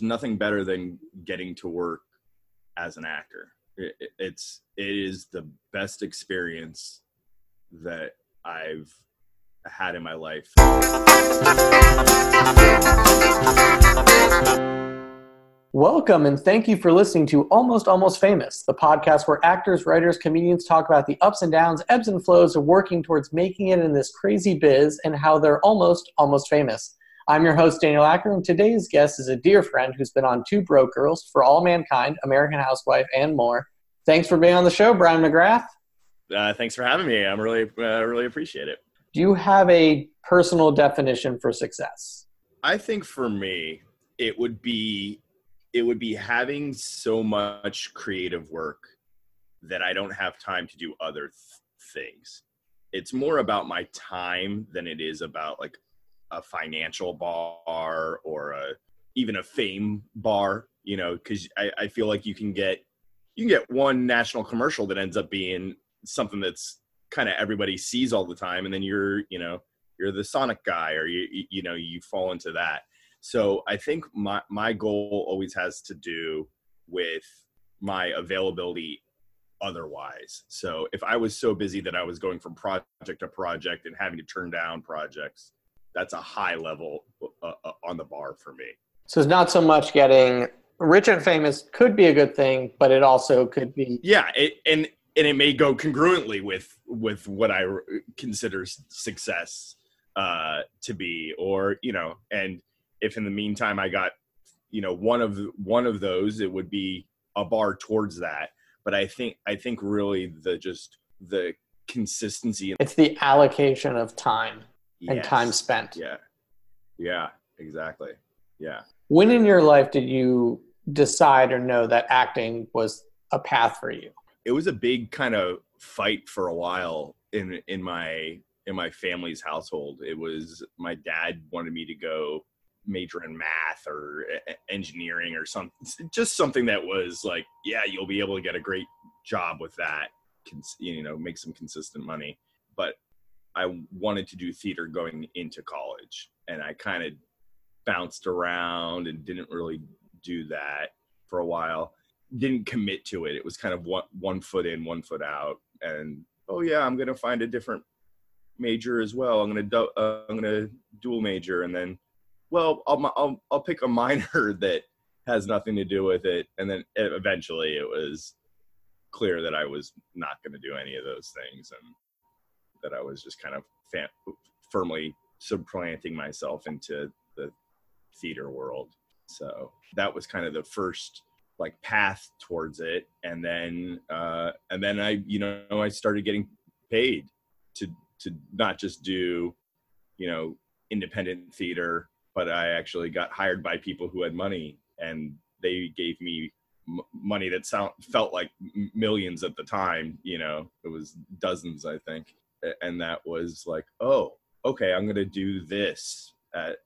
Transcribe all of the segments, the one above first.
there's nothing better than getting to work as an actor. It, it's it is the best experience that I've had in my life. Welcome and thank you for listening to Almost Almost Famous, the podcast where actors, writers, comedians talk about the ups and downs, ebbs and flows of working towards making it in this crazy biz and how they're almost almost famous. I'm your host, Daniel Acker, and today's guest is a dear friend who's been on Two Broke Girls, For All Mankind, American Housewife, and more. Thanks for being on the show, Brian McGrath. Uh, thanks for having me. I'm really, uh, really appreciate it. Do you have a personal definition for success? I think for me, it would be it would be having so much creative work that I don't have time to do other th- things. It's more about my time than it is about like a financial bar or a even a fame bar, you know, because I, I feel like you can get you can get one national commercial that ends up being something that's kind of everybody sees all the time, and then you're you know you're the Sonic guy or you you know you fall into that. So I think my my goal always has to do with my availability otherwise. So if I was so busy that I was going from project to project and having to turn down projects, that's a high level uh, uh, on the bar for me. So it's not so much getting rich and famous could be a good thing, but it also could be yeah, it, and and it may go congruently with with what I consider success uh, to be, or you know, and if in the meantime I got you know one of one of those, it would be a bar towards that. But I think I think really the just the consistency. It's the allocation of time yes. and time spent. Yeah. Yeah, exactly. Yeah. When in your life did you decide or know that acting was a path for you? It was a big kind of fight for a while in in my in my family's household. It was my dad wanted me to go major in math or engineering or something just something that was like yeah you'll be able to get a great job with that you know make some consistent money but I wanted to do theater going into college, and I kind of bounced around and didn't really do that for a while. Didn't commit to it. It was kind of one one foot in, one foot out, and oh yeah, I'm gonna find a different major as well. I'm gonna do, uh, I'm gonna dual major, and then well, I'll I'll I'll pick a minor that has nothing to do with it, and then eventually it was clear that I was not going to do any of those things, and that I was just kind of firmly supplanting myself into the theater world. So that was kind of the first like path towards it, and then uh, and then I you know I started getting paid to to not just do you know independent theater, but I actually got hired by people who had money, and they gave me m- money that sound felt like millions at the time. You know, it was dozens, I think and that was like, oh, okay, I'm going to do this at,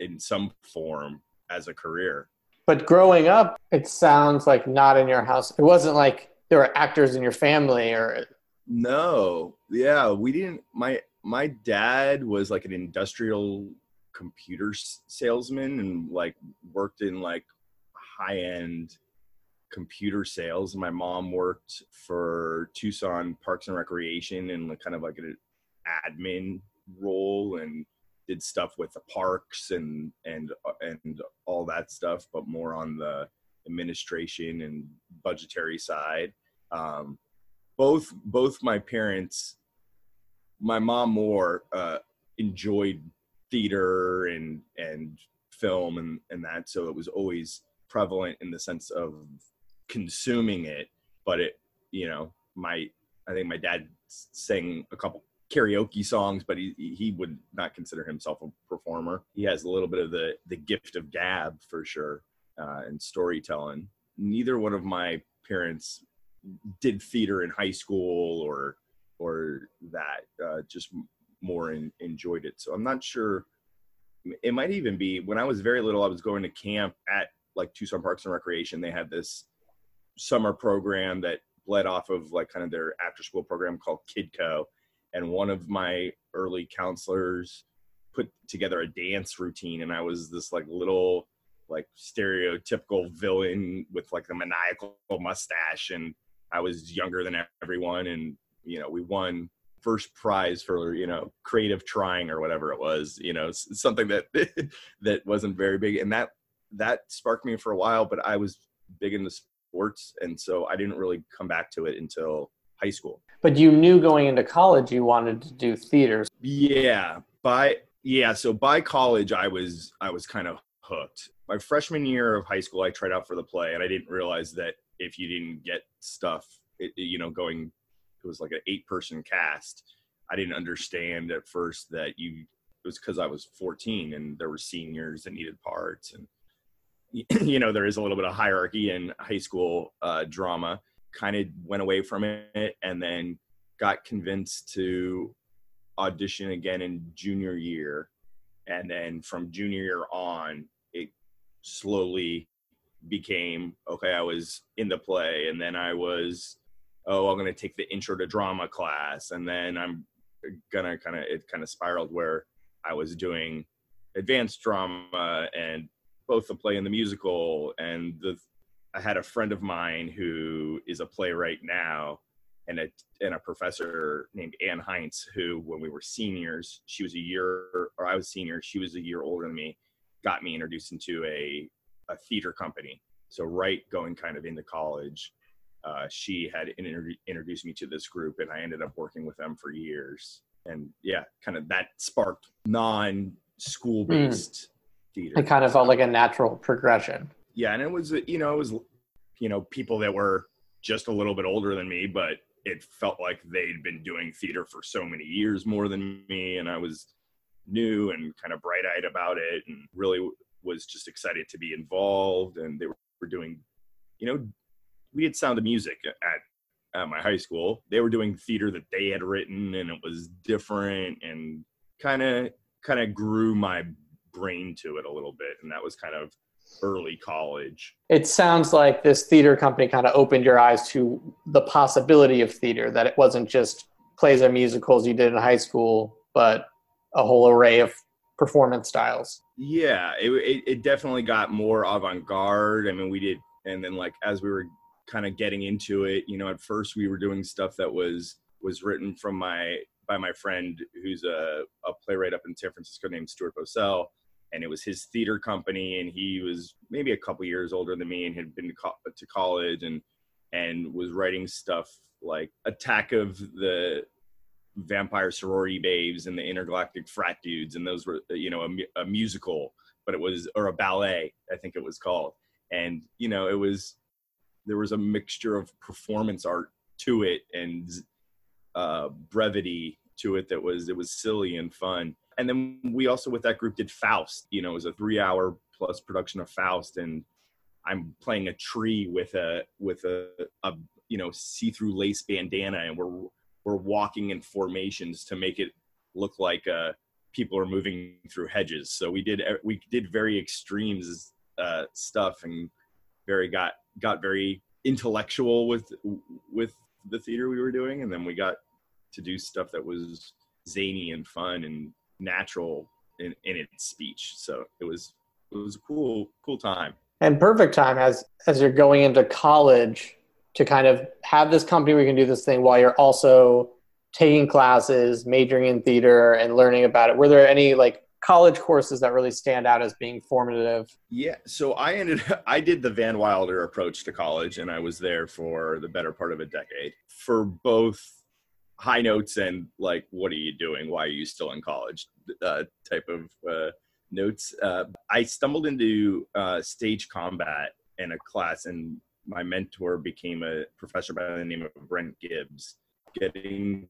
in some form as a career. But growing up, it sounds like not in your house. It wasn't like there were actors in your family or. No, yeah, we didn't. My my dad was like an industrial computer salesman and like worked in like high end computer sales. My mom worked for Tucson Parks and Recreation in kind of like an admin role and did stuff with the parks and and and all that stuff, but more on the administration and budgetary side. Um, both both my parents, my mom more uh, enjoyed theater and and film and and that, so it was always prevalent in the sense of consuming it, but it, you know, my I think my dad sang a couple karaoke songs, but he he would not consider himself a performer. He has a little bit of the the gift of gab for sure, uh, and storytelling. Neither one of my parents did theater in high school or or that. Uh, just more in, enjoyed it. So I'm not sure. It might even be when I was very little. I was going to camp at like Tucson Parks and Recreation. They had this summer program that bled off of like kind of their after school program called Kidco. And one of my early counselors put together a dance routine and I was this like little like stereotypical villain with like the maniacal mustache and I was younger than everyone and you know we won first prize for you know creative trying or whatever it was you know something that that wasn't very big and that that sparked me for a while but I was big into sports and so I didn't really come back to it until high school but you knew going into college you wanted to do theater yeah by yeah so by college I was I was kind of hooked my freshman year of high school, I tried out for the play, and I didn't realize that if you didn't get stuff, it, you know, going, it was like an eight person cast. I didn't understand at first that you, it was because I was 14 and there were seniors that needed parts. And, you know, there is a little bit of hierarchy in high school uh, drama. Kind of went away from it and then got convinced to audition again in junior year. And then from junior year on, it slowly became okay i was in the play and then i was oh i'm going to take the intro to drama class and then i'm gonna kind of it kind of spiraled where i was doing advanced drama and both the play and the musical and the i had a friend of mine who is a playwright now and a and a professor named Ann Heinz, who when we were seniors, she was a year or I was senior, she was a year older than me got me introduced into a, a theater company. So right going kind of into college, uh, she had inter- introduced me to this group and I ended up working with them for years. And yeah, kind of that sparked non school based mm. Theater. It kind of felt like a natural progression. Yeah. And it was, you know, it was, you know, people that were just a little bit older than me, but it felt like they'd been doing theater for so many years more than me. And I was, new and kind of bright eyed about it and really was just excited to be involved. And they were, doing, you know, we had Sound of Music at, at my high school. They were doing theater that they had written and it was different and kind of kind of grew my brain to it a little bit. And that was kind of early college. It sounds like this theater company kind of opened your eyes to the possibility of theater, that it wasn't just plays and musicals you did in high school, but a whole array of performance styles. Yeah, it, it, it definitely got more avant garde. I mean, we did, and then like as we were kind of getting into it, you know, at first we were doing stuff that was was written from my by my friend who's a, a playwright up in San Francisco named Stuart Bosell. And it was his theater company, and he was maybe a couple years older than me, and had been to, co- to college, and and was writing stuff like Attack of the vampire sorority babes and the intergalactic frat dudes and those were you know a, a, musical but it was or a ballet i think it was called. And you know it was there was a mixture of performance art to it and uh, brevity to it that was it was silly and fun and then we also with that group did faust you know it was a three hour plus production of faust. And i'm playing a tree with a with a, a you know see-through lace bandana. And we're we're walking in formations to make it look like uh, people are moving through hedges. So we did we did very extremes uh, stuff and very got got very intellectual with with the theater we were doing, and then we got to do stuff that was zany and fun and natural in, in its speech. So it was it was a cool cool time and perfect time as as you're going into college to kind of have this company where you can do this thing while you're also taking classes, majoring in theater, and learning about it. Were there any like college courses that really stand out as being formative? Yeah, so I ended I did the Van Wilder approach to college and I was there for the better part of a decade for both high notes and like what are you doing? Why are you still in college? Uh, type of uh, notes. Uh, I stumbled into uh, stage combat in a class and my mentor became a professor by the name of Brent Gibbs, getting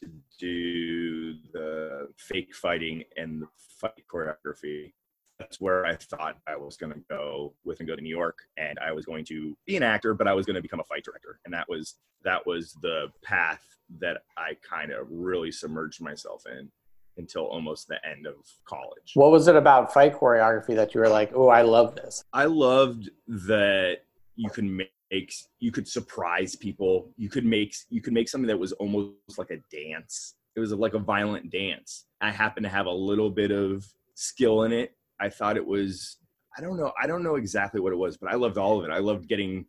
to do the fake fighting and the fight choreography. That's where I thought I was going to go with and go to New York, and I was going to be an actor, but I was going to become a fight director, and that was that was the path that I kind of really submerged myself in until almost the end of college. What was it about fight choreography that you were like, "Oh, I love this"? I loved that you can make you could surprise people you could make you could make something that was almost like a dance it was like a violent dance i happened to have a little bit of skill in it i thought it was I don't know. I don't know exactly what it was, but I loved all of it. I loved getting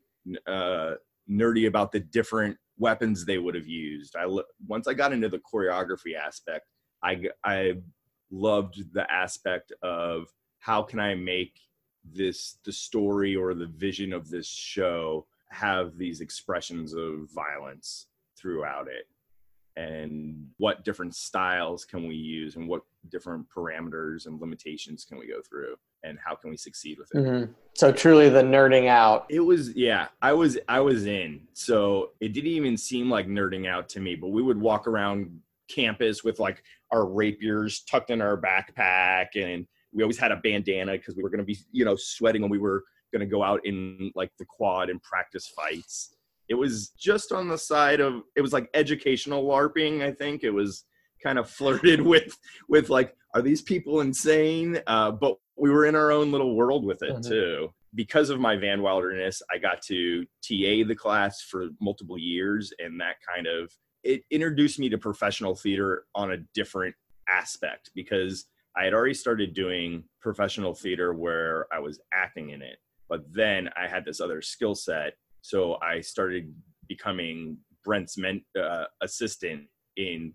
uh, nerdy about the different weapons they would have used. I once I got into the choreography aspect, I I loved the aspect of how can I make this the story or the vision of this show have these expressions of violence throughout it and what different styles can we use and what different parameters and limitations can we go through and how can we succeed with it. Mm-hmm. so truly the nerding out. It was yeah i was i was in. So it didn't even seem like nerding out to me but we would walk around campus with like our rapiers tucked in our backpack and we always had a bandana because we were going to be you know sweating when we were going to go out in like the quad and practice fights. It was just on the side of it was like educational larping i think. It was kind of flirted with with like are these people insane uh, but we were in our own little world with it mm-hmm. too because of my van wilderness i got to ta the class for multiple years and that kind of it introduced me to professional theater on a different aspect because i had already started doing professional theater where i was acting in it but then i had this other skill set so I started becoming Brent's men, uh, assistant in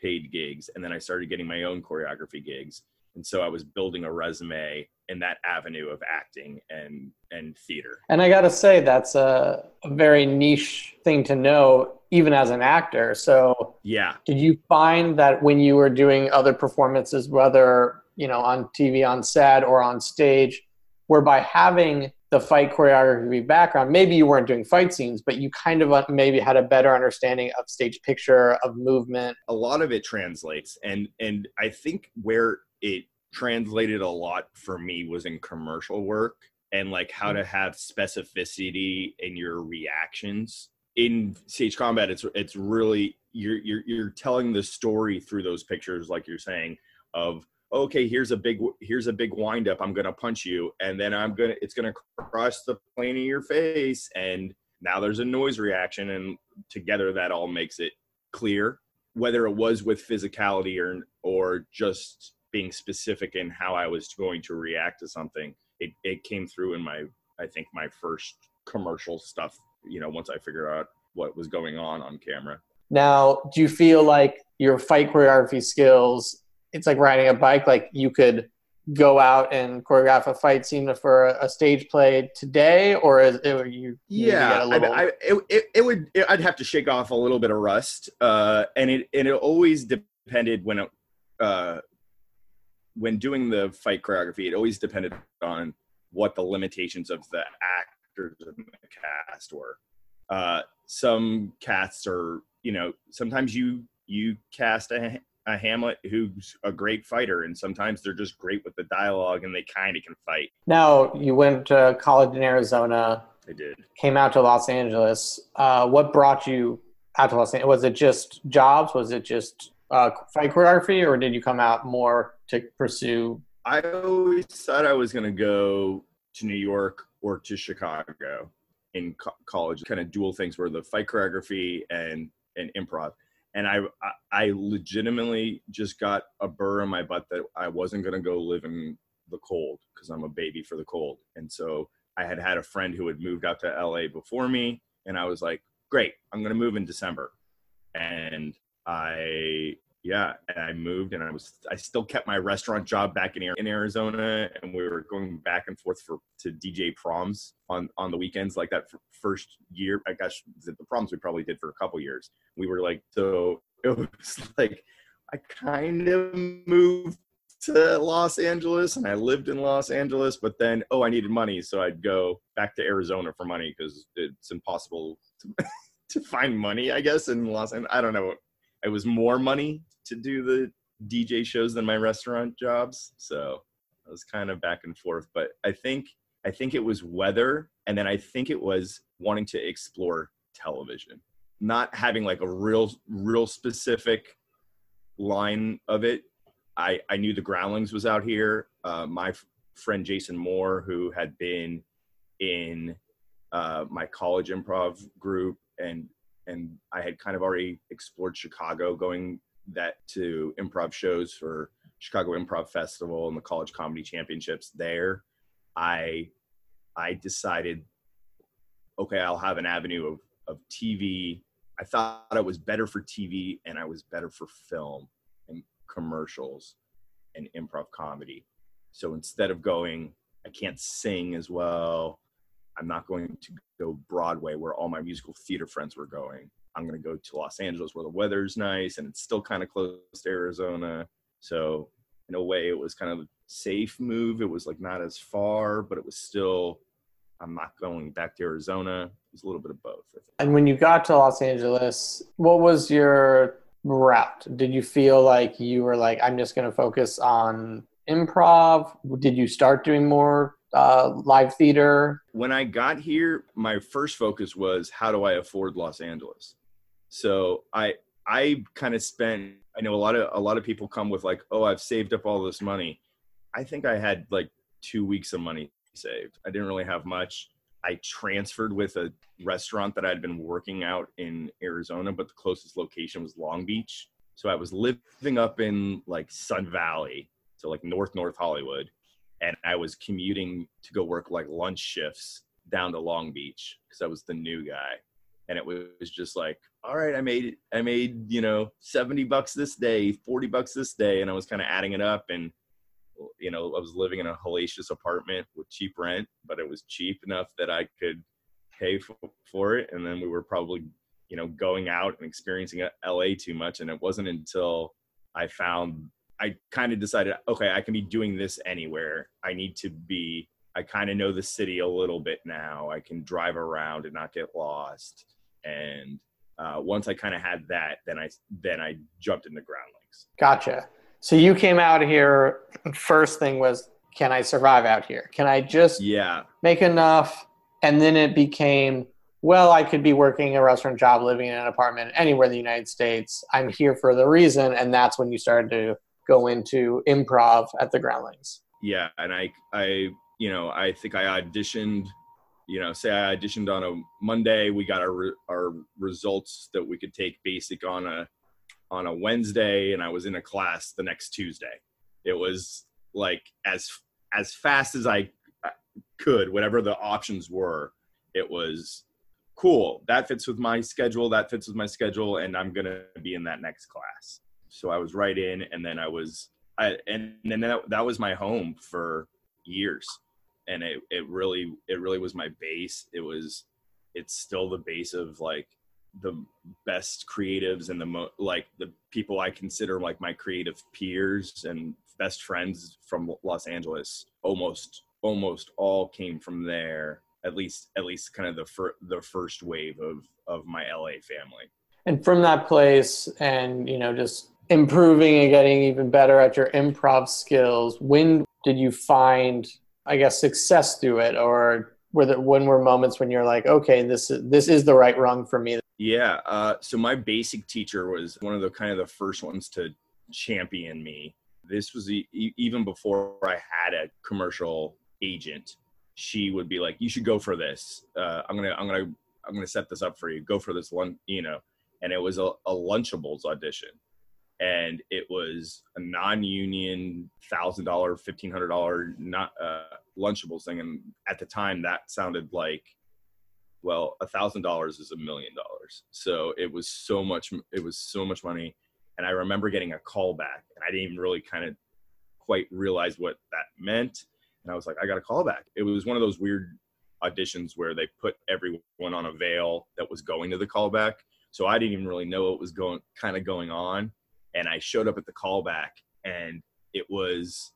paid gigs, and then I started getting my own choreography gigs. And so I was building a resume in that avenue of acting and and theater. And I got to say that's a, a very niche thing to know, even as an actor. So yeah, did you find that when you were doing other performances, whether you know on TV, on set, or on stage, where by having the fight choreography background, maybe you weren't doing fight scenes, but you kind of uh, maybe had a better understanding of stage picture, of movement. A lot of it translates, and and I think where it translated a lot for me was in commercial work and like how to have specificity in your reactions. In stage combat it's it's really you're you're you're telling the story through those pictures like you're saying of okay here's a big here's a big wind up i'm gonna punch you. And then i'm gonna it's gonna cross the plane of your face. And now there's a noise reaction and together that all makes it clear whether it was with physicality or or just being specific in how i was going to react to something. It, it came through in my i think my first commercial stuff you know once i figured out what was going on on camera. Now do you feel like your fight choreography skills it's like riding a bike. Like you could go out and choreograph a fight scene for a, a stage play today, or is it you? Yeah, little... I, I, it, it, it, would. It, I'd have to shake off a little bit of rust, uh, and it and it always depended when it, uh, when doing the fight choreography. It always depended on what the limitations of the actors in the cast were. Uh, some casts are, you know, sometimes you you cast a a Hamlet who's a great fighter, and sometimes they're just great with the dialogue and they kind of can fight. Now, you went to college in Arizona. I did. Came out to Los Angeles. Uh, what brought you out to Los Angeles? Was it just jobs? Was it just uh, fight choreography, or did you come out more to pursue? I always thought I was going to go to New York or to Chicago in co- college, kind of dual things where the fight choreography and and improv and I I legitimately just got a burr in my butt that I wasn't gonna go live in the cold because I'm a baby for the cold, and so I had had a friend who had moved out to LA before me, and I was like, great, I'm gonna move in December, and I yeah, and I moved, and I was I still kept my restaurant job back in in Arizona, and we were going back and forth for to DJ proms on on the weekends, like that first year. I guess the proms we probably did for a couple years. We were like, so it was like I kind of moved to Los Angeles, and I lived in Los Angeles, but then oh, I needed money, so I'd go back to Arizona for money because it's impossible to, to find money, I guess, in Los Angeles. I don't know it was more money to do the DJ shows than my restaurant jobs. So I was kind of back and forth. But I think I think it was weather, and then I think it was wanting to explore television, not having like a real real specific line of it. I I knew the Groundlings was out here. Uh, my f- friend Jason Moore, who had been in uh, my college improv group and and I had kind of already explored Chicago, going that to improv shows for Chicago Improv Festival and the College Comedy Championships there. I I decided, okay, I'll have an avenue of of TV. I thought I was better for TV and I was better for film and commercials and improv comedy. So instead of going, I can't sing as well. I'm not going to go Broadway where all my musical theater friends were going. I'm going to go to Los Angeles where the weather's nice and it's still kind of close to Arizona. So in a way, it was kind of a safe move. It was like not as far, but it was still. I'm not going back to Arizona. It was a little bit of both. And when you got to Los Angeles, what was your route? Did you feel like you were like, I'm just going to focus on improv? Did you start doing more uh, live theater? When I got here, my first focus was how do I afford Los Angeles? So I I kind of spent. I know a lot of a lot of people come with like, oh, I've saved up all this money. I think I had like two weeks of money saved. I didn't really have much. I transferred with a restaurant that I'd been working out in Arizona, but the closest location was Long Beach. So I was living up in like Sun Valley, so like North North Hollywood, and I was commuting to go work like lunch shifts down to Long Beach because I was the new guy. And it was just like all right i made i made you know 70 bucks this day 40 bucks this day and i was kind of adding it up and you know i was living in a hellacious apartment with cheap rent but it was cheap enough that i could pay for, for it. And then we were probably you know going out and experiencing la too much. And it wasn't until i found i kind of decided okay i can be doing this anywhere i need to be I kind of know the city a little bit now. I can drive around and not get lost and uh, once I kind of had that, then I then I jumped into groundlings. Gotcha. So you came out here. First thing was, can I survive out here? Can I just yeah make enough? And then it became, well, I could be working a restaurant job, living in an apartment anywhere in the United States. I'm here for the reason, and that's when you started to go into improv at the Groundlings. Yeah, and I I you know I think I auditioned you know, say I auditioned on a Monday, we got our our results that we could take basic on a on a Wednesday, and I was in a class the next Tuesday. It was like as as fast as I uh, could, whatever the options were. It was cool. That fits with my schedule. That fits with my schedule, and I'm gonna be in that next class. So I was right in, and then I was, I and then that, that was my home for years. And it, it really it really was my base. It was it's still the base of like the best creatives and the mo- like the people i consider like my creative peers and best friends from los angeles. Almost almost all came from there at least at least kind of the fir- the first wave of of my la family. And from that place and you know just improving and getting even better at your improv skills when did you find I guess, success through it, or were there when were moments when you're like, okay, this this is the right rung for me? Yeah. Uh, so my basic teacher was one of the kind of the first ones to champion me. This was e- even before I had a commercial agent. She would be like, "You should go for this. Uh, I'm gonna, I'm gonna, I'm gonna set this up for you. Go for this one, you know." And it was a, a Lunchables audition and it was a non-union thousand dollar fifteen hundred dollar not uh, lunchables thing. And at the time that sounded like well a thousand dollars is a million dollars. So it was so much it was so much money. And i remember getting a call back and i didn't even really kind of quite realize what that meant. And i was like i got a call back. It was one of those weird auditions where they put everyone on avail that was going to the callback. So i didn't even really know what was going kind of going on and I showed up at the callback and it was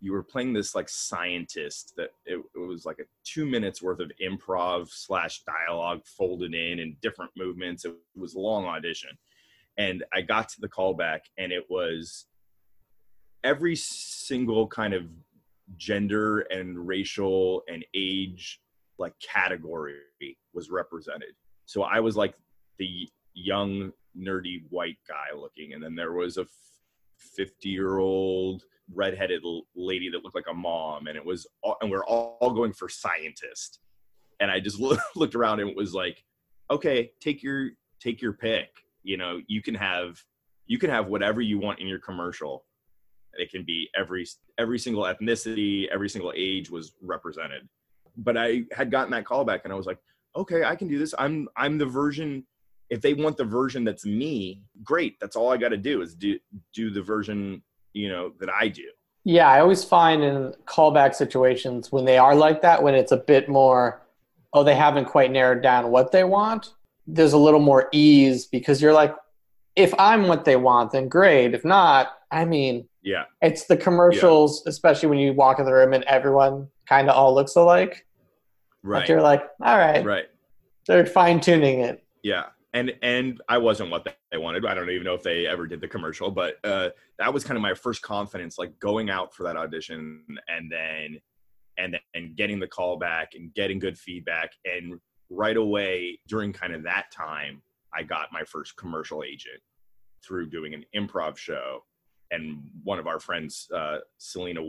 you were playing this like scientist that it, it, was like a two minutes worth of improv slash dialogue folded in and different movements. It was a long audition. And i got to the callback and it was every single kind of gender and racial and age like category was represented. So i was like the young nerdy white guy looking, and then there was a 50 year old redheaded lady that looked like a mom, and it was all, and we're all, all going for scientist. And I just looked around and it was like, okay, take your take your pick. You know, you can have you can have whatever you want in your commercial, it can be every every single ethnicity every single age was represented. But i had gotten that call back and i was like okay i can do this. I'm i'm the version if they want the version that's me great that's all i got to do is do do the version you know that i do. Yeah i always find in callback situations when they are like that when it's a bit more oh they haven't quite narrowed down what they want there's a little more ease because you're like if i'm what they want then great. If not i mean yeah. it's the commercials yeah. especially when you walk in the room and everyone kind of all looks alike. Right. you're like all right. Right. They're fine-tuning it. Yeah and and I wasn't what they wanted. I don't even know if they ever did the commercial, but uh, that was kind of my first confidence, like going out for that audition and then and and getting the call back and getting good feedback. And right away during kind of that time, I got my first commercial agent through doing an improv show. And one of our friends, uh, Selena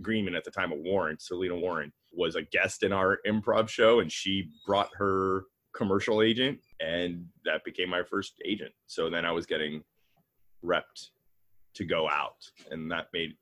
Greenman at the time of Warren, Selena Warren, was a guest in our improv show, and she brought her commercial agent and that became my first agent. So then i was getting repped to go out and that made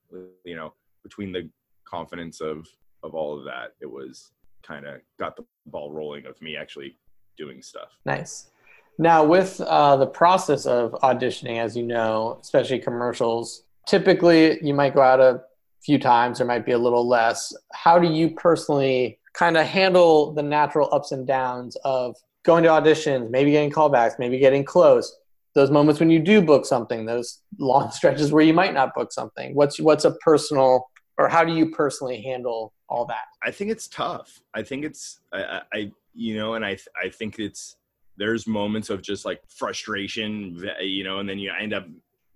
you know between the confidence of of all of that it was kind of got the ball rolling of me actually doing stuff. Nice. Now with uh, the process of auditioning as you know especially commercials typically you might go out a few times there might be a little less. How do you personally kind of handle the natural ups and downs of going to auditions, maybe getting callbacks, maybe getting close. Those moments when you do book something, those long stretches where you might not book something. What's what's a personal or how do you personally handle all that? I think it's tough. I think it's I, I you know, and I I think it's there's moments of just like frustration, you know, and then you end up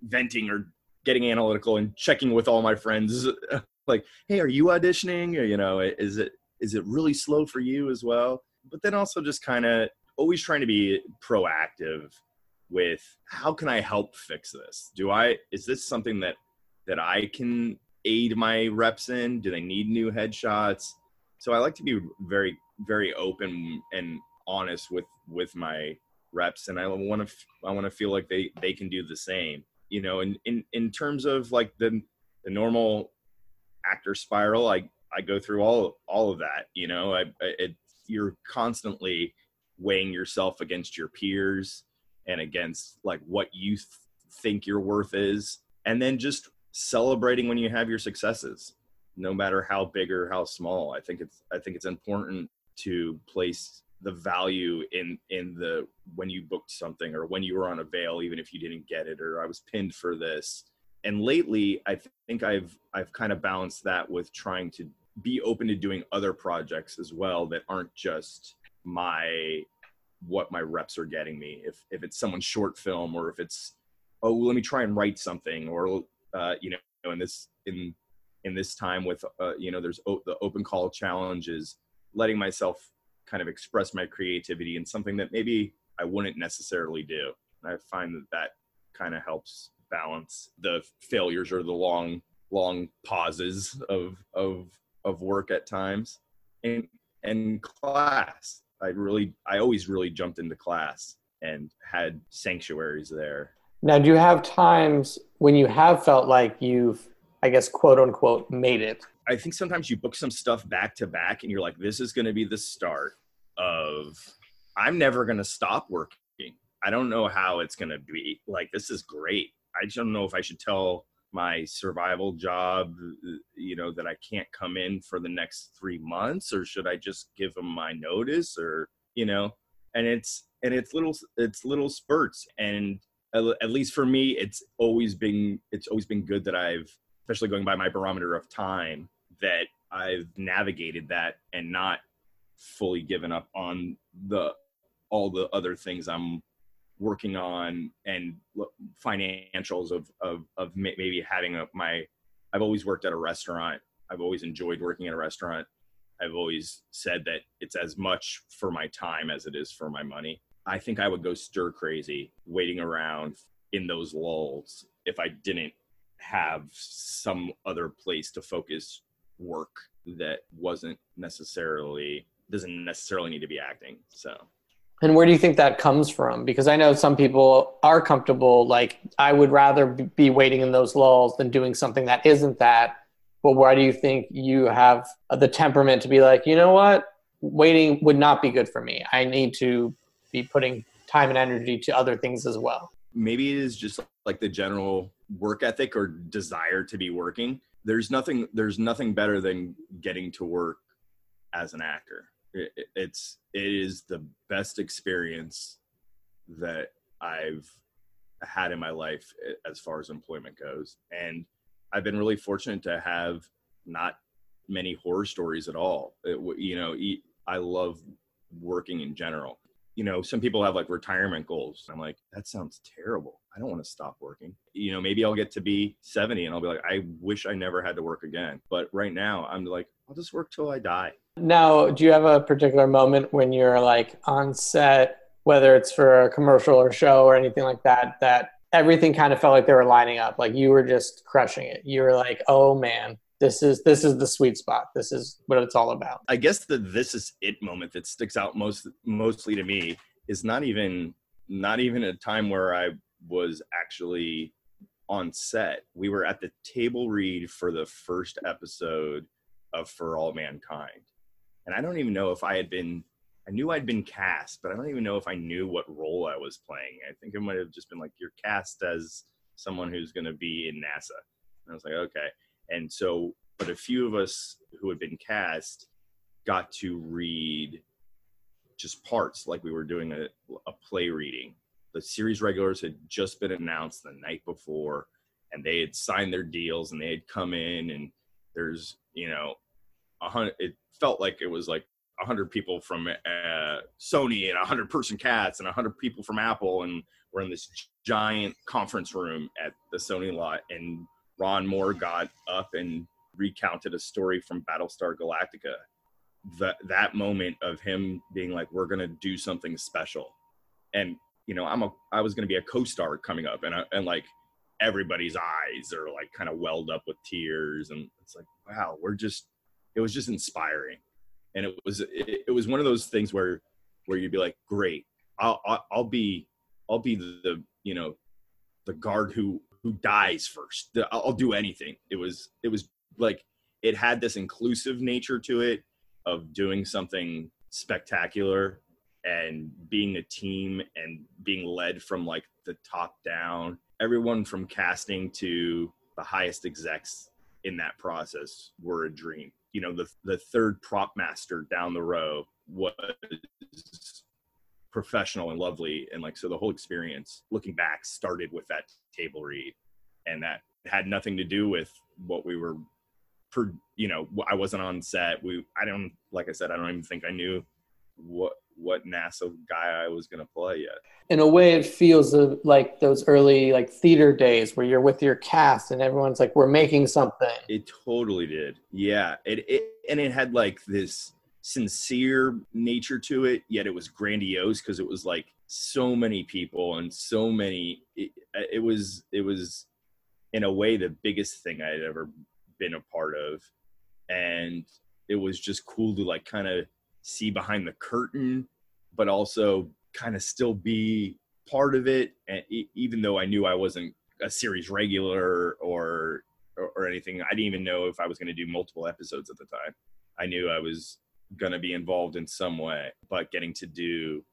venting or getting analytical and checking with all my friends like hey are you auditioning or you know is it is it really slow for you as well but then also just kind of always trying to be proactive with how can I help fix this? Do I is this something that that I can aid my reps in? Do they need new headshots? So I like to be very very open and honest with with my reps and I want to I want to feel like they they can do the same. You know, in in in terms of like the the normal actor spiral, I I go through all all of that, you know. I it you're constantly weighing yourself against your peers and against like what you th- think your worth is and then just celebrating when you have your successes no matter how big or how small. I think it's i think it's important to place the value in in the when you booked something or when you were on avail even if you didn't get it or i was pinned for this. And lately i think i've i've kind of balanced that with trying to be open to doing other projects as well that aren't just my what my reps are getting me. If if it's someone's short film or if it's oh let me try and write something or uh, you know in this in in this time with uh, you know there's o- the open call challenges letting myself kind of express my creativity in something that maybe i wouldn't necessarily do. And i find that that kind of helps balance the failures or the long long pauses of of of work at times. And and class i really i always really jumped into class and had sanctuaries there. Now do you have times when you have felt like you've i guess quote unquote made it? I think sometimes you book some stuff back to back and you're like this is going to be the start of i'm never going to stop working. I don't know how it's going to be. Like this is great. I just don't know if i should tell my survival job you know that i can't come in for the next three months or should i just give them my notice or you know? And it's and it's little it's little spurts. And at least for me it's always been it's always been good that i've especially going by my barometer of time that i've navigated that and not fully given up on the all the other things i'm working on and financials of of of maybe having a, my I've always worked at a restaurant. I've always enjoyed working at a restaurant. I've always said that it's as much for my time as it is for my money. I think I would go stir crazy waiting around in those lulls if I didn't have some other place to focus work that wasn't necessarily doesn't necessarily need to be acting. So And where do you think that comes from? Because I know some people are comfortable, like, I would rather be waiting in those lulls than doing something that isn't that. But why do you think you have uh, the temperament to be like, you know what? Waiting would not be good for me. I need to be putting time and energy to other things as well. Maybe it is just like the general work ethic or desire to be working. There's nothing there's nothing better than getting to work as an actor it, it's it is the best experience that I've had in my life eh, as far as employment goes, and I've been really fortunate to have not many horror stories at all. It, you know, I love working in general. You know, some people have like retirement goals. I'm like, that sounds terrible. I don't want to stop working. You know, maybe I'll get to be 70 and I'll be like, I wish I never had to work again. But right now, I'm like, I'll just work till I die. Now, do you have a particular moment when you're like on set, whether it's for a commercial or show or anything like that, that everything kind of felt like they were lining up? Like you were just crushing it. You were like, oh man, this is this is the sweet spot. This is what it's all about. I guess the this is it moment that sticks out most mostly to me is not even not even a time where I was actually on set. We were at the table read for the first episode of For All Mankind and I don't even know if I had been. I knew I'd been cast, but I don't even know if I knew what role I was playing. I think it might have just been like you're cast as someone who's going to be in NASA. And I was like, okay. And so, but a few of us who had been cast got to read just parts, like we were doing a, a play reading. The series regulars had just been announced the night before, and they had signed their deals, and they had come in, and there's you know a hundred. It felt like it was like a hundred people from uh, Sony and a hundred person cats and a hundred people from Apple, and we're in this giant conference room at the Sony lot. And Ron Moore got up and recounted a story from Battlestar Galactica. That that moment of him being like, "We're gonna do something special," and you know, I'm a I was gonna be a co-star coming up, and I, and like everybody's eyes are like kind of welled up with tears, and it's like, wow, we're just it was just inspiring. And it was it, it, was one of those things where where you'd be like great I'll, I'll i'll be i'll be the, the you know the guard who who dies first. I'll do anything. It was it was like it had this inclusive nature to it of doing something spectacular and being a team and being led from like the top down. Everyone from casting to the highest execs in that process were a dream you know the the third prop master down the row was professional and lovely. And like so the whole experience looking back started with that table read. And that had nothing to do with what we were per you know i wasn't on set. We i don't like i said i don't even think i knew what what NASA guy I was going to play yet. In a way, it feels like those early like theater days where you're with your cast and everyone's like, "We're making something." It totally did. Yeah, it, it and it had like this sincere nature to it, yet it was grandiose because it was like so many people and so many. It, uh, it was it was in a way the biggest thing I had ever been a part of, and it was just cool to like kind of see behind the curtain, but also kind of still be part of it. And even though I knew I wasn't a series regular or, or, anything, I didn't even know if I was going to do multiple episodes at the time. I knew I was going to be involved in some way, but getting to do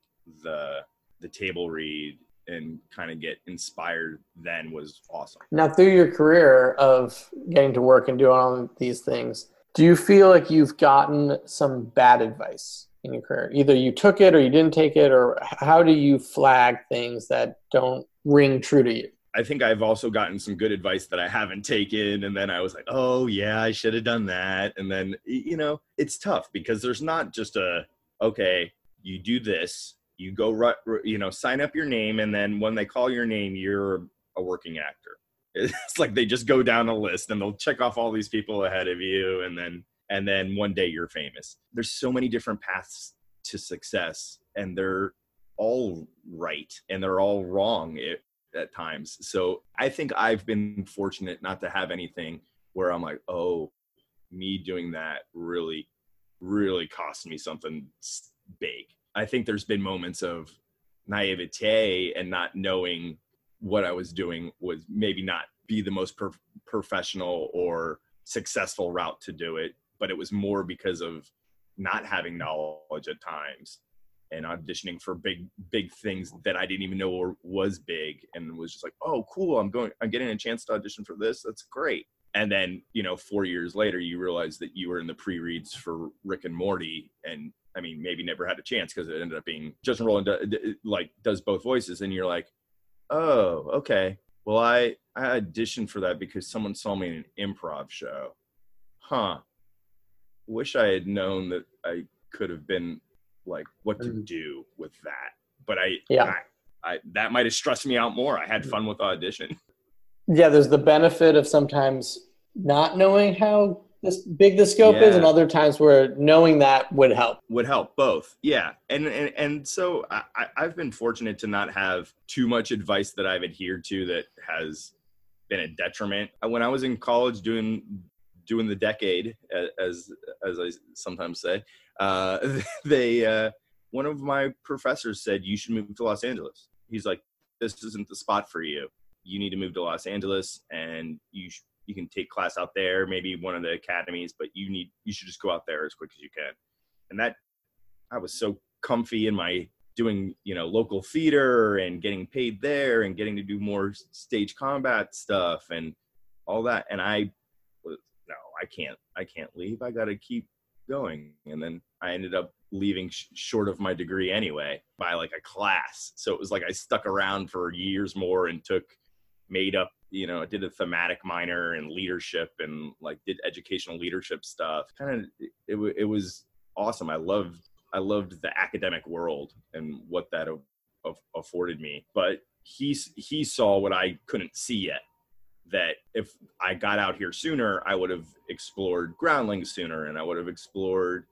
the the table read and kind of get inspired then was awesome. Now, through your career of getting to work and doing all these things, do you feel like you've gotten some bad advice in your career? Either you took it or you didn't take it, or how do you flag things that don't ring true to you? I think I've also gotten some good advice that I haven't taken. And then I was like, oh, yeah, I should have done that. And then, you know, it's tough because there's not just a, okay, you do this, you go, you know, sign up your name. And then when they call your name, you're a working actor. It's like they just go down a list and they'll check off all these people ahead of you, and then and then one day you're famous. There's so many different paths to success, and they're all right and they're all wrong at times. So I think I've been fortunate not to have anything where I'm like, oh, me doing that really, really cost me something big. I think there's been moments of naivete and not knowing what I was doing was maybe not be the most per- professional or successful route to do it, but it was more because of not having knowledge at times and auditioning for big big things that I didn't even know was big and was just like, "Oh, cool, I'm going I'm getting a chance to audition for this. That's great." And then, you know, 4 years later you realize that you were in the pre-reads for Rick and Morty and I mean, maybe never had a chance because it ended up being Justin Roiland like does both voices and you're like, "Oh, okay. Well, I I auditioned for that because someone saw me in an improv show." Huh. Wish I had known that I could have been like what to Mm. do with that. But I, Yeah. I, I that might have stressed me out more. I Mm. had fun with the audition. Yeah, there's the benefit of sometimes not knowing how this big the scope is, and other times where knowing that would help. Would help both. Yeah. And and, and so I, I- I've been fortunate to not have too much advice that I've adhered to that has been a detriment. When I was in college doing doing the decade, as as I sometimes say, uh, they uh, one of my professors said you should move to Los Angeles. He's like, this isn't the spot for you. You need to move to Los Angeles, and you sh- you can take class out there, maybe one of the academies, but you need you should just go out there as quick as you can. And that I was so comfy in my doing you know local theater and getting paid there and getting to do more stage combat stuff and all that. And i was no i can't i can't leave. I gotta keep going. And then i ended up leaving sh- short of my degree anyway by like a class. So it was like i stuck around for years more and took made up you know I did a thematic minor in leadership and like did educational leadership stuff kind of it, it, was awesome i loved I loved the academic world and what that a- afforded me. But he he saw what I couldn't see yet. That if I got out here sooner, I would have explored Groundlings sooner, and I would have explored,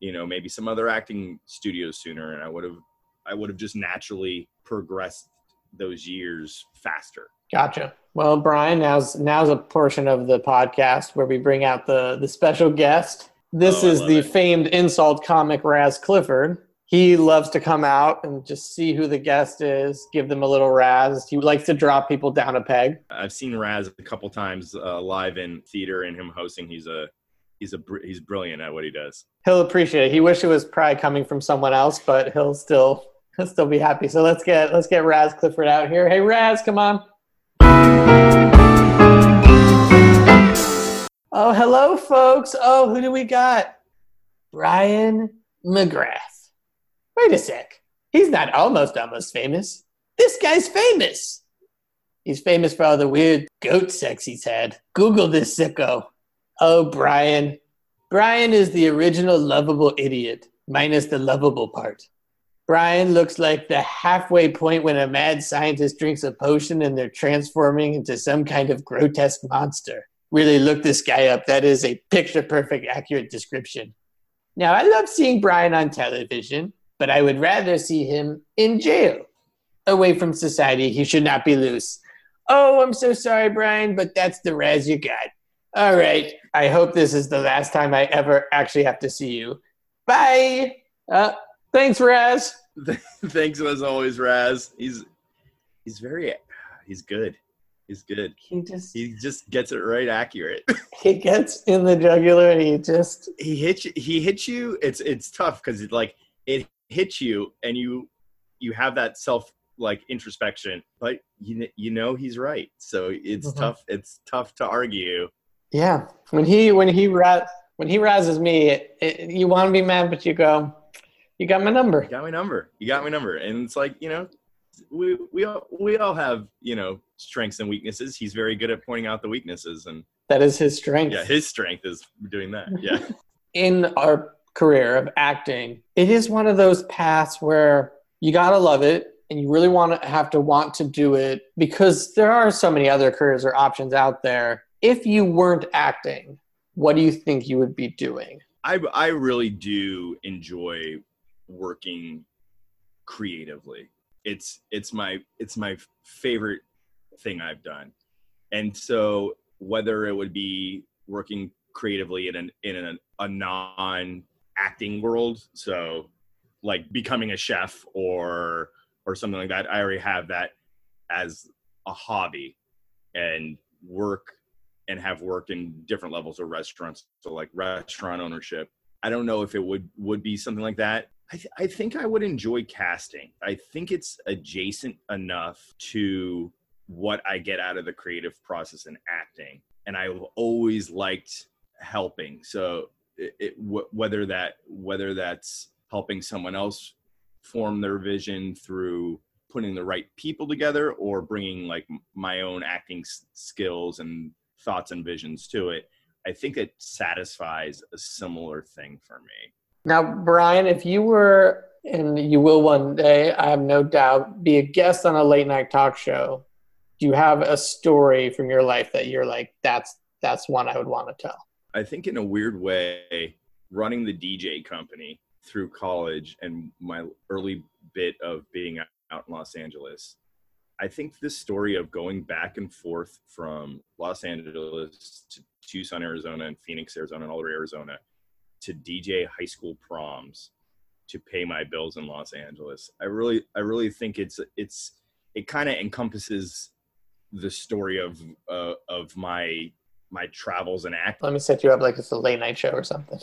you know, maybe some other acting studios sooner, and I would have I would have just naturally progressed those years faster. Gotcha. Well, Brian, now's now's a portion of the podcast where we bring out the the special guest. This Oh, is the it. famed insult comic Raz Clifford. He loves to come out and just see who the guest is, give them a little Raz. He likes to drop people down a peg. I've seen Raz a couple times uh, live in theater and him hosting. He's a he's a br- he's brilliant at what he does. He'll appreciate it. He wish it was probably coming from someone else, but he'll still he'll still be happy. So let's get let's get Raz Clifford out here. Hey Raz, come on. Oh, hello, folks. Oh, who do we got? Brian McGrath. Wait a sec. He's not almost almost famous. This guy's famous. He's famous for all the weird goat sex he's had. Google this sicko. Oh, Brian. Brian is the original lovable idiot, minus the lovable part. Brian looks like the halfway point when a mad scientist drinks a potion and they're transforming into some kind of grotesque monster. Really look this guy up. That is a picture perfect, accurate description. Now, I love seeing Brian on television, but I would rather see him in jail. Away from society, he should not be loose. Oh, I'm so sorry, Brian, but that's the Raz you got. All right. I hope this is the last time I ever actually have to see you. Bye. Uh, thanks, Raz. Thanks as always, Raz. He's he's very he's good. He's good. He just He just gets it right accurate. he gets in the jugular and he just he hits you, he hits you. It's it's tough because it's like it hits you and you you have that self like introspection, but you you know he's right. So it's Mhm. tough. It's tough to argue. yeah. When he when he ra- when he razzes me, it, it, you want to be mad, but you go, you got my number. You got my number. You got my number. And it's like, you know, we we all we all have, you know, strengths and weaknesses. He's very good at pointing out the weaknesses and That is his strength. yeah, his strength is doing that. Yeah. in our career of acting, it is one of those paths where you gotta love it and you really want to have to want to do it because there are so many other careers or options out there. If you weren't acting, what do you think you would be doing? I I really do enjoy working creatively. It's it's my it's my favorite thing I've done. And so whether it would be working creatively in an in an, a non acting world, so like becoming a chef or or something like that. I already have that as a hobby and work and have worked in different levels of restaurants. So like restaurant ownership. I don't know if it would would be something like that. I, th- I think I would enjoy casting. I think it's adjacent enough to what I get out of the creative process in acting, and I've always liked helping. So it, it w- whether that whether that's helping someone else form their vision through putting the right people together or bringing like my own acting s- skills and thoughts and visions to it i think it satisfies a similar thing for me Now, Brian, if you were, and you will one day, I have no doubt, be a guest on a late night talk show, do you have a story from your life that you're like, that's that's one I would want to tell? I think in a weird way, running the DJ company through college and my early bit of being out in Los Angeles, I think this story of going back and forth from Los Angeles to Tucson, Arizona, and Phoenix, Arizona, and all over Arizona to DJ high school proms to pay my bills in Los Angeles. I really, I really think it's it's it kind of encompasses the story of uh, of my my travels and acting. Let me set you up like it's a late night show or something.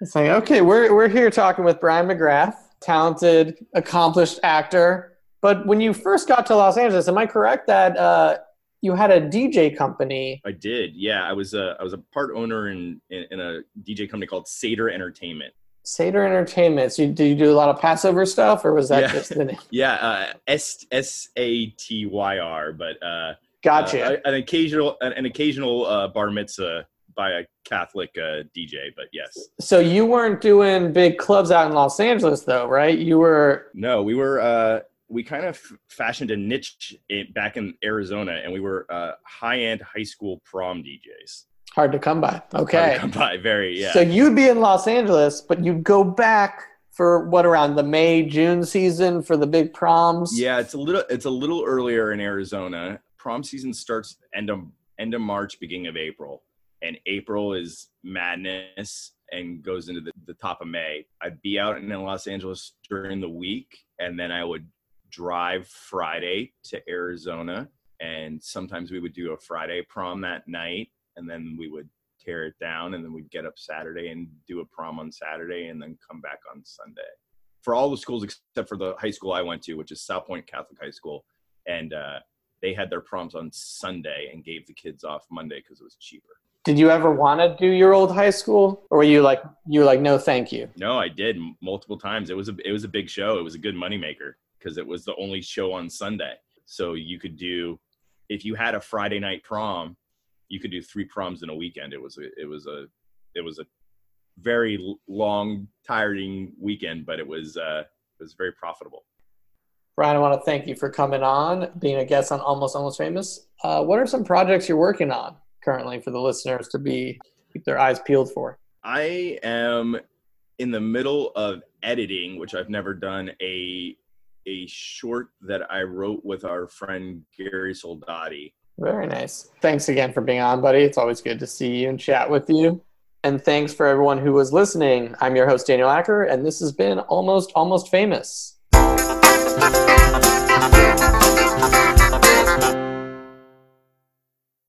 It's like, okay, we're we're here talking with Brian McGrath, talented, accomplished actor. But when you first got to Los Angeles, am I correct that uh, you had a DJ company? I did. Yeah, I was a I was a part owner in in, in a DJ company called Satyr Entertainment. Satyr Entertainment. So you, did you do a lot of Passover stuff, or was that Yeah. just the name? Yeah, uh, S S A T Y R, but uh, Gotcha. uh, an occasional an, an occasional uh, bar mitzvah by a Catholic uh, DJ. But yes, so you weren't doing big clubs out in Los Angeles, though, right? You were. no, we were uh, we kind of fashioned a niche in, back in Arizona, and we were uh, high end high school prom DJs. Hard to come by. Hard to Okay. come by, very yeah. So you'd be in Los Angeles, but you'd go back for what around the May June season for the big proms. Yeah, it's a little it's a little earlier in Arizona. Prom season starts end of end of March, beginning of April, and April is madness and goes into the, the top of May. I'd be out in Los Angeles during the week, and then I would drive Friday to Arizona, and sometimes we would do a Friday prom that night, and then we would tear it down, and then we'd get up Saturday and do a prom on Saturday, and then come back on Sunday for all the schools except for the high school I went to, which is Salpointe Catholic High School, and uh, they had their proms on Sunday and gave the kids off Monday because it was cheaper. Did you ever want to do your old high school, or were you like you were like no, thank you? No, I did multiple times. It was a it was a big show. It was a good moneymaker because it was the only show on Sunday. So you could do if you had a Friday night prom, you could do three proms in a weekend. It was a it was a it was a very long, tiring weekend, but it was uh, it was very profitable. Brian, I want to thank you for coming on, being a guest on Almost Almost Famous. Uh, what are some projects you're working on currently for the listeners to be keep their eyes peeled for? I am in the middle of editing, which I've never done a a short that I wrote with our friend Gary Soldati. Very nice. Thanks again for being on, buddy. It's always good to see you and chat with you. And thanks for everyone who was listening. I'm your host, Daniel Acker, and this has been Almost Almost Famous.